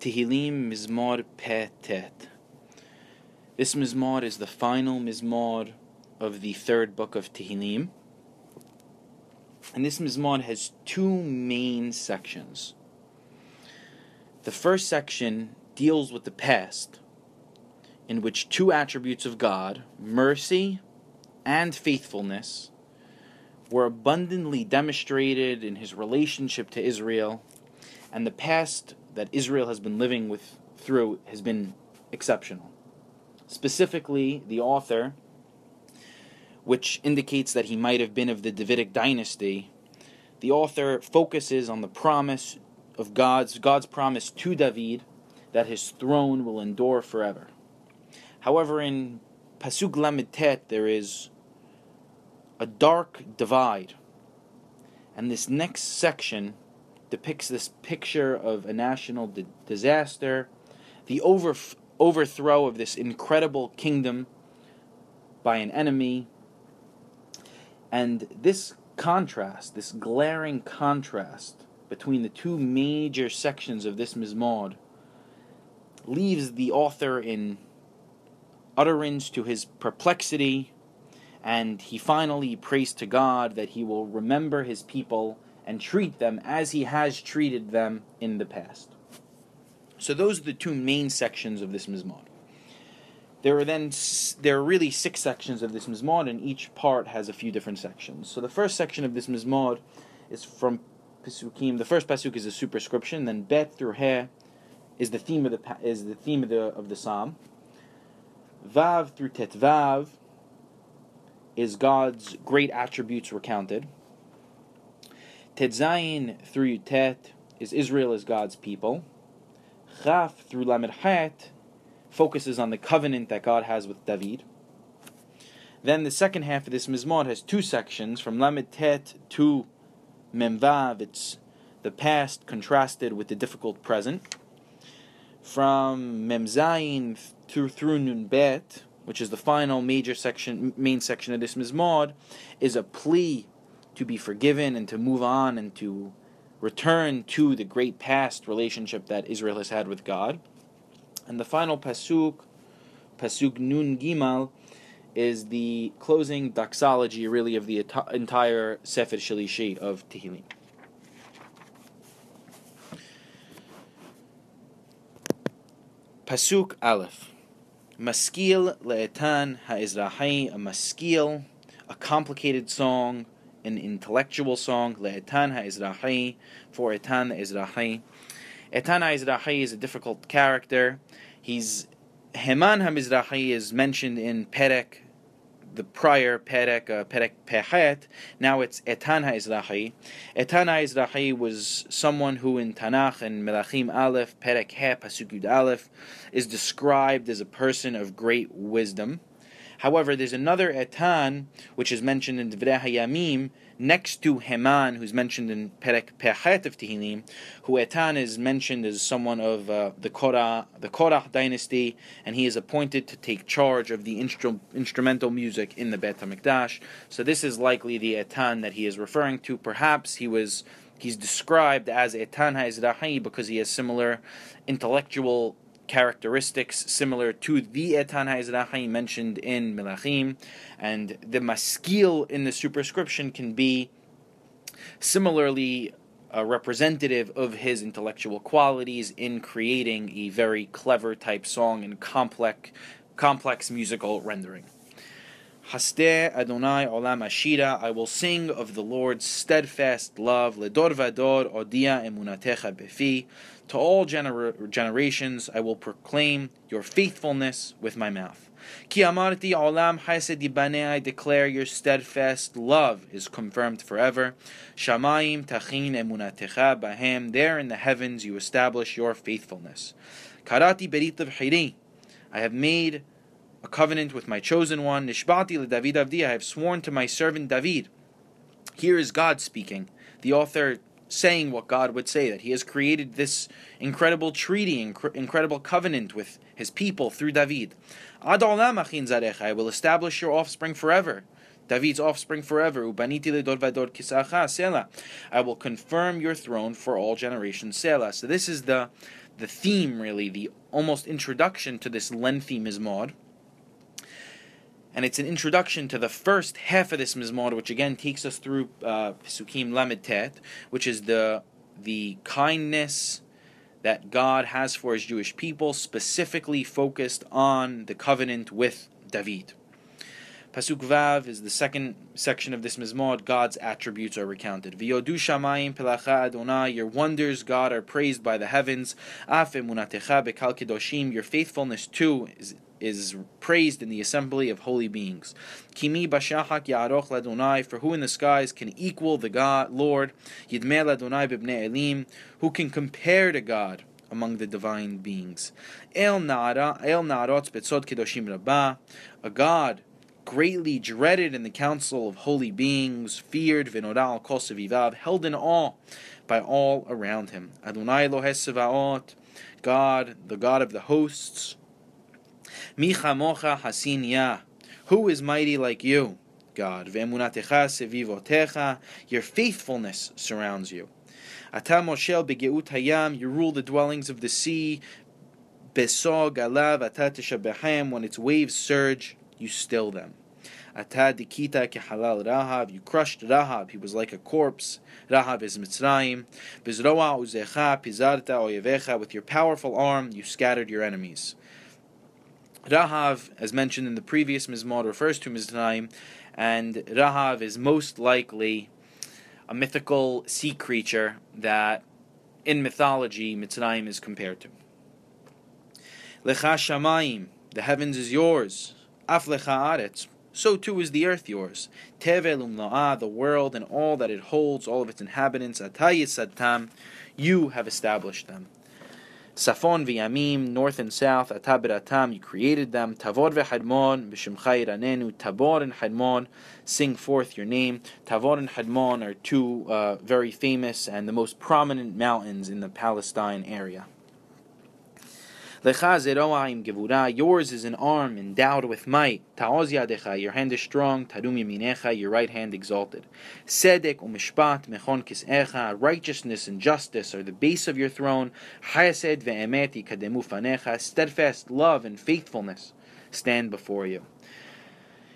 Tehillim Mizmor Petet. This Mizmor is the final Mizmor of the third book of Tehillim. And this Mizmor has two main sections. The first section deals with the past, in which two attributes of God, mercy and faithfulness, were abundantly demonstrated in his relationship to Israel, and the past that Israel has been living with through has been exceptional. Specifically, the author, which indicates that he might have been of the Davidic dynasty, the author focuses on the promise of God's God's promise to David that his throne will endure forever. However, in Pasuk Lamitet there is a dark divide, and this next section depicts this picture of a national di- disaster, the over- overthrow of this incredible kingdom by an enemy, and this contrast, this glaring contrast between the two major sections of this Mizmor, leaves the author in utterance to his perplexity, and he finally prays to God that he will remember his people and treat them as he has treated them in the past. So those are the two main sections of this Mizmor. There are then there are really six sections of this Mizmor, and each part has a few different sections. So the first section of this Mizmor is from Pesukim. The first pasuk is a superscription. Then Bet through He is the theme of the is the theme of the of the psalm. Vav through Tetvav is God's great attributes recounted. Tetzayin through Tet is Israel as God's people. Chaf through Lamed Het focuses on the covenant that God has with David. Then the second half of this Mizmor has two sections from Lamed Tet to Memvav. It's the past contrasted with the difficult present. From Memzayin through through Nun Bet, which is the final major section, main section of this Mizmor, is a plea to be forgiven and to move on and to return to the great past relationship that Israel has had with God. And the final pasuk, pasuk Nun Gimal, is the closing doxology, really, of the entire Sefer Shalishi of Tehillim. Pasuk Aleph. Maskil le'etan ha'izrahi, a maskil, a complicated song an intellectual song, Le'etan ha'izrahi, for Etan ha'izrahi. Etan ha'izrahi is a difficult character. He's Heman ha'mizrahi is mentioned in Perek, the prior Perek, uh, Perek Pehet. Now it's Etan ha'izrahi. Etan ha'izrahi was someone who in Tanakh and Melachim Aleph, Perek He, Pasuk Aleph, is described as a person of great wisdom. However, there's another etan which is mentioned in Divrei Hayamim next to Heman, who's mentioned in Perek Pechet of Tehillim, who etan is mentioned as someone of uh, the Korah, the Korah dynasty, and he is appointed to take charge of the instru- instrumental music in the Bet Hamikdash. So this is likely the etan that he is referring to. Perhaps he was he's described as etan ha'izrahi because he has similar intellectual characteristics similar to the Etan HaEzrahi mentioned in Melachim, and the maskil in the superscription can be similarly uh, representative of his intellectual qualities in creating a very clever type song and complex, complex musical rendering. Haste Adonai Olam Ashira, I will sing of the Lord's steadfast love, Ledor Vador Odia Emunatecha Befi, to all gener- generations I will proclaim your faithfulness with my mouth. Ki amarti olam I declare your steadfast love is confirmed forever. Shamayim tachin emunatecha bahem, there in the heavens you establish your faithfulness. Karati berit I have made a covenant with my chosen one. Nishbati le David avdi, I have sworn to my servant David. Here is God speaking. The author saying what God would say that He has created this incredible treaty, inc- incredible covenant with His people through David. Ad I will establish your offspring forever. David's offspring forever. I will confirm your throne for all generations. Selah. So this is the the theme, really, the almost introduction to this lengthy mizmor. And it's an introduction to the first half of this mizmor, which again takes us through uh, Pesukim Lamed Tet, which is the the kindness that God has for His Jewish people, specifically focused on the covenant with David. Pasuk Vav is the second section of this Mizmor. God's attributes are recounted. V'yodu shamayim pelacha Adonai. Your wonders, God, are praised by the heavens. Af emunatecha bekal kedoshim. Your faithfulness too is is praised in the assembly of holy beings. Kimi bashachak ya'aroch ladonai, for who in the skies can equal the God, Lord? Yidmeh ladonai bibnei elim, who can compare to God among the divine beings? El na'ara, el na'arot betzod kedoshim rabah, a God greatly dreaded in the council of holy beings, feared v'noda al held in awe by all around him. Adonai Lohes God, the God of the hosts. Micha mocha hasin ya. Who is mighty like you, God? Ve'emunatecha sevivotecha. Your faithfulness surrounds you. Ata moshel begeut hayam. You rule the dwellings of the sea. Besog alav ata When its waves surge, you still them. Atad dikita kehalal Rahab. You crushed Rahab. He was like a corpse. Rahab is Mitzrayim. Bizroa uzecha pizarta oyevecha. With your powerful arm, you scattered your enemies. Rahav, as mentioned in the previous Mizmor, refers to Mitzrayim, and Rahav is most likely a mythical sea creature that, in mythology, Mitzrayim is compared to. Lecha shamayim, the heavens is yours. Af lecha aretz, so too is the earth yours. Tevel umla'ah, the world and all that it holds, all of its inhabitants. Atayis you have established them. Safon v'yamim, north and south, atabiratam, you created them. Tavor v'hadmon, b'shemcha iranenu, Tabor and Hermon, sing forth your name. Tavor and Hermon are two uh, very famous and the most prominent mountains in the Palestine area. Yours is an arm endowed with might. Your hand is strong. Your right hand exalted. Umishpat. Righteousness and justice are the base of your throne. Steadfast love and faithfulness stand before you.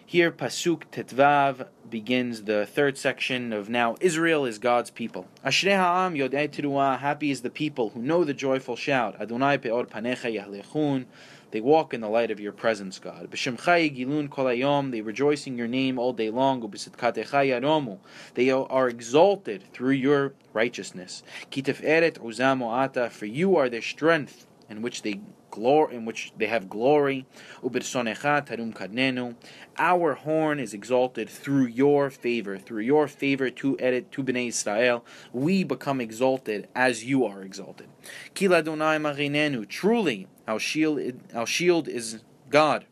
Here, Pasuk Tetvav begins the third section of now Israel is God's people. Ashrei ha'am yodei teruah, happy is the people who know the joyful shout. Adonai peor panecha yahlechun, they walk in the light of your presence, God. B'shemcha gilun kolayom, they rejoice in your name all day long. Ubisitkatecha yaromu, they are exalted through your righteousness. Kitef eret uzamo ata, for you are their strength in which they glory in which they have glory. Our horn is exalted through your favor, through your favor to edit to Bnei Israel. We become exalted as you are exalted. Truly, our shield, our shield is God.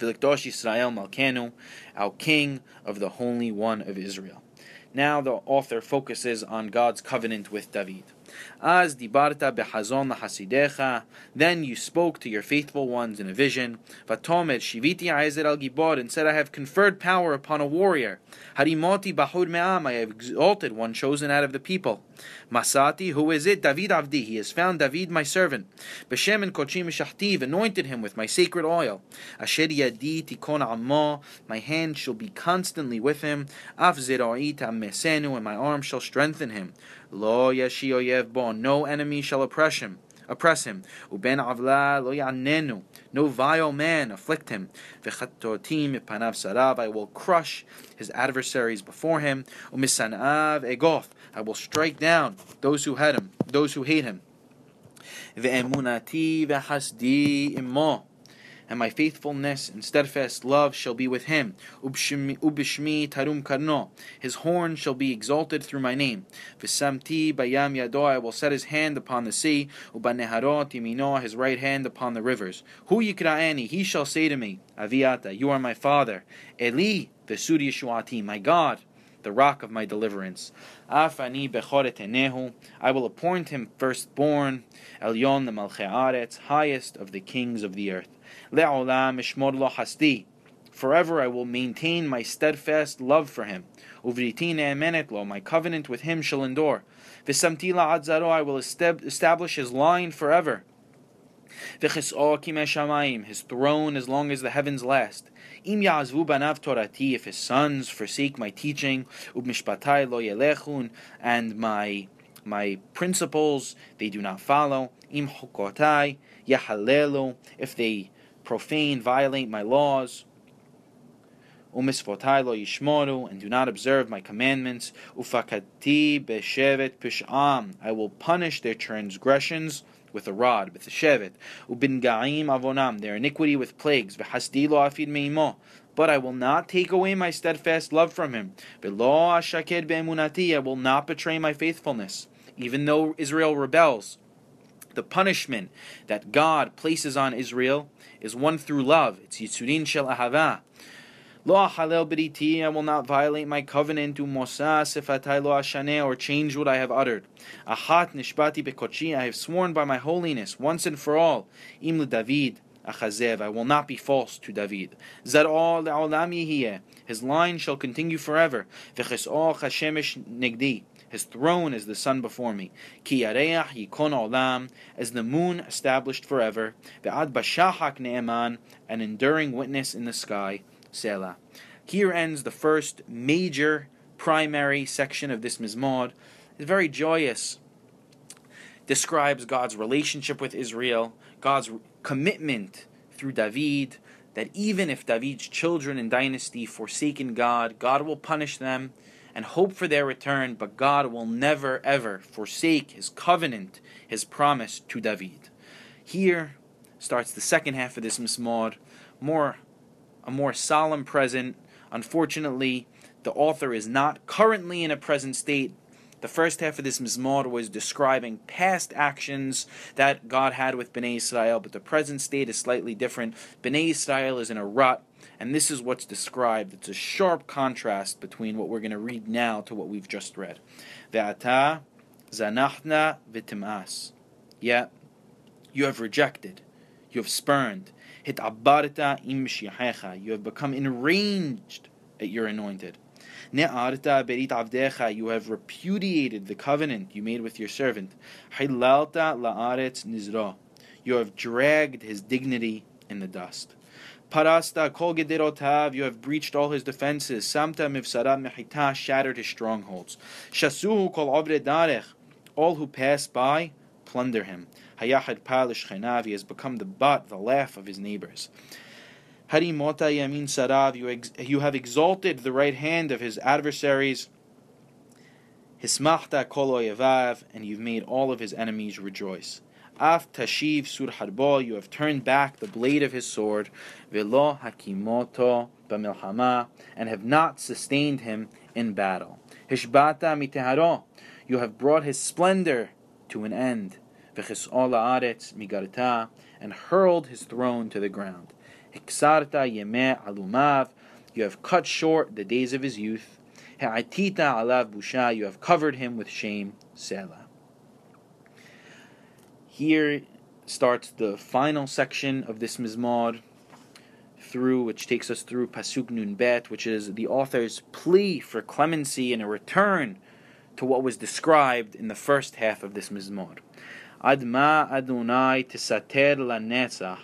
Israel our King of the Holy One of Israel. Now the author focuses on God's covenant with David. As dibarta behazon lahasidecha, then you spoke to your faithful ones in a vision. Vatomed shiviti aizer al gibor, and said, I have conferred power upon a warrior. Harimoti bahud me'am, I have exalted one chosen out of the people. Masati, who is it? David Avdi, he has found David my servant. Beshem and kochim shachtiv, anointed him with my sacred oil. Asher yadi tikon amma, my hand shall be constantly with him. Af zira'it mesenu, and my arm shall strengthen him. Lo yashi oyev bon, no enemy shall oppress him. Oppress him. Uben avla lo yanenu. No vile man afflict him. V'chatotim panav sarav. I will crush his adversaries before him. Umisanav egof. I will strike down those who hate him. Those who hate him. Ve'emunati v'hasdi immo and my faithfulness and steadfast love shall be with him. Ubishmi tarum karno, his horn shall be exalted through my name. V'samti bayam yado, I will set his hand upon the sea. Ubaneharot imino, his right hand upon the rivers. Hu yikraeni, he shall say to me, Aviata, you are my father. Eli, vesuri yeshuati, my God the rock of my deliverance. Afani bechoret I will appoint him firstborn, Elyon the Malche highest of the kings of the earth. Le'olam ishmor lo hasti. Forever I will maintain my steadfast love for him. Uvriti ne'emenet lo, my covenant with him shall endure. V'samti la'adzaro, I will establish his line forever. His throne as long as the heavens last. Im ya'azvu banav torati, if his sons forsake my teaching, ubmishpatai lo yelechun, and my my principles they do not follow. Im hukotai yahalelu, if they profane, violate my laws. Lo and do not observe my commandments. Ufakati beshevet pish'am, I will punish their transgressions with a rod, with a shevet. Ubin avonam, their iniquity with plagues. V'hasdi lo afid meimo. But I will not take away my steadfast love from him. Be'emunati, I will not betray my faithfulness. Even though Israel rebels, the punishment that God places on Israel is one through love. It's Yitzurin Shel Ahava. Lo achalel beriti, I will not violate my covenant, to umosa sifatai lo ashaneh, or change what I have uttered. Ahat nishbati bekochi, I have sworn by my holiness, once and for all. Im David, achazev, I will not be false to David. Zar'o le'olam his line shall continue forever. V'ches'o chashemesh negdi, his throne is the sun before me. Ki yareach yikon olam, as the moon established forever. Ve'ad bashahak ne'eman, an enduring witness in the sky. Selah. Here ends the first major primary section of this Mizmor. It's very joyous. Describes God's relationship with Israel, God's commitment through David, that even if David's children and dynasty forsaken God, God will punish them and hope for their return, but God will never ever forsake his covenant, his promise to David. Here starts the second half of this Mizmor, more a more solemn present. Unfortunately, the author is not currently in a present state. The first half of this Mizmor was describing past actions that God had with Bnei Israel, but the present state is slightly different. Bnei Israel is in a rut, and this is what's described. It's a sharp contrast between what we're going to read now to what we've just read. Ve'ata zanachna v'timas. Yet, you have rejected, you have spurned, Hitabarta im You have become enraged at your anointed. Ne'arta berit avdecha. You have repudiated the covenant you made with your servant. Hilalta la'aretz nizra. You have dragged his dignity in the dust. Parasta kol gederotav, you have breached all his defenses. Samta mivsara mechita, shattered his strongholds. Shasuhu kol avre darech, all who pass by plunder him. Hayachad Palish Chenav, has become the butt, the laugh of his neighbors. Harimota Yamin Sarav, you, have exalted the right hand of his adversaries. Hismachta Kolo Yavav, and you've made all of his enemies rejoice. Af Tashiv Sur Harbo, you have turned back the blade of his sword. Velo Hakimoto Bamilhama, and have not sustained him in battle. Hishbata Miteharo, you have brought his splendor to an end migarta, and hurled his throne to the ground. Hiksarta yemeh alumav, you have cut short the days of his youth. Ha'atita alav busha, you have covered him with shame. Selah. Here starts the final section of this mizmor, through which takes us through pasuk nun bet, which is the author's plea for clemency and a return to what was described in the first half of this mizmor. Adma Adonai tisater lanetzach.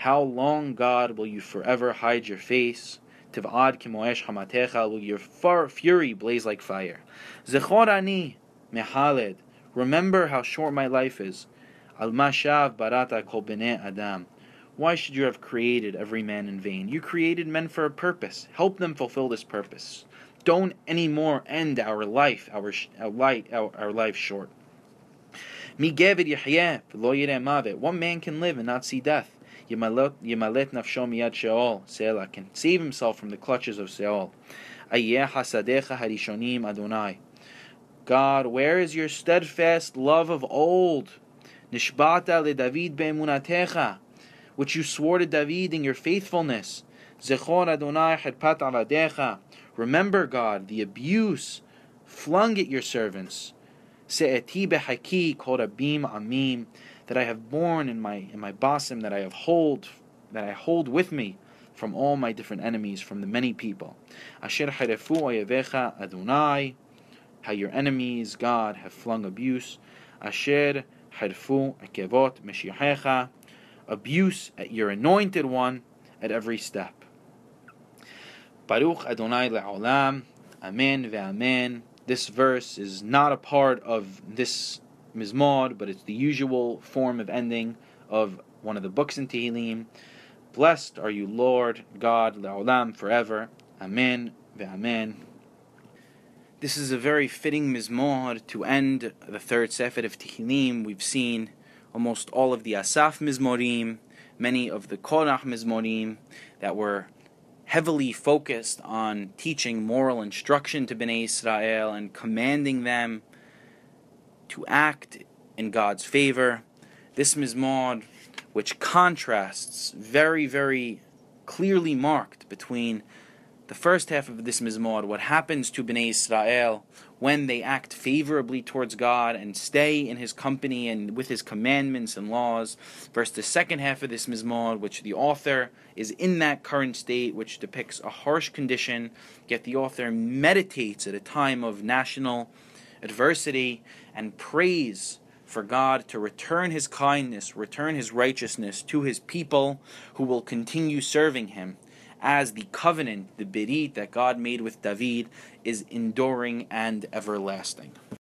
How long, God, will you forever hide your face? Tiv'ad kimoesh hamatecha. Will your far fury blaze like fire? Zechor ani mehaled. Remember how short my life is. Al mashav barata kol adam. Why should you have created every man in vain? You created men for a purpose. Help them fulfill this purpose. Don't anymore end our life, our, our light, our, our life short. One man can live and not see death. Yemalet nafsho miyad sheol. Selah can save himself from the clutches of Sheol. Ayeh hasadecha harishonim Adonai. God, where is your steadfast love of old? Nishbata le David be'emunatecha, which you swore to David in your faithfulness. Zechor Adonai hadpat avadecha. Remember, God, the abuse flung at your servants. Se'eti behaki korabim amim, that I have borne in my in my basim, that I have hold, that I hold with me, from all my different enemies, from the many people. Asher harefu oyevecha Adonai, how your enemies, God, have flung abuse. Asher harfu akevot meshiachecha, abuse at your anointed one at every step. Baruch Adonai le'olam, Amen ve'amen. This verse is not a part of this mizmor, but it's the usual form of ending of one of the books in Tehillim. Blessed are you, Lord God, le'olam, forever. Amen ve'amen. This is a very fitting mizmor to end the third sefer of Tehillim. We've seen almost all of the Asaf mizmorim, many of the Korach mizmorim that were heavily focused on teaching moral instruction to Bnei Israel and commanding them to act in God's favor. This mizmor, which contrasts very, very clearly marked between the first half of this mizmor, what happens to Bnei Israel when they act favorably towards God and stay in His company and with His commandments and laws, versus the second half of this mizmor, which the author is in that current state, which depicts a harsh condition, yet the author meditates at a time of national adversity and prays for God to return His kindness, return His righteousness to His people who will continue serving Him as the covenant, the berit that God made with David is enduring and everlasting.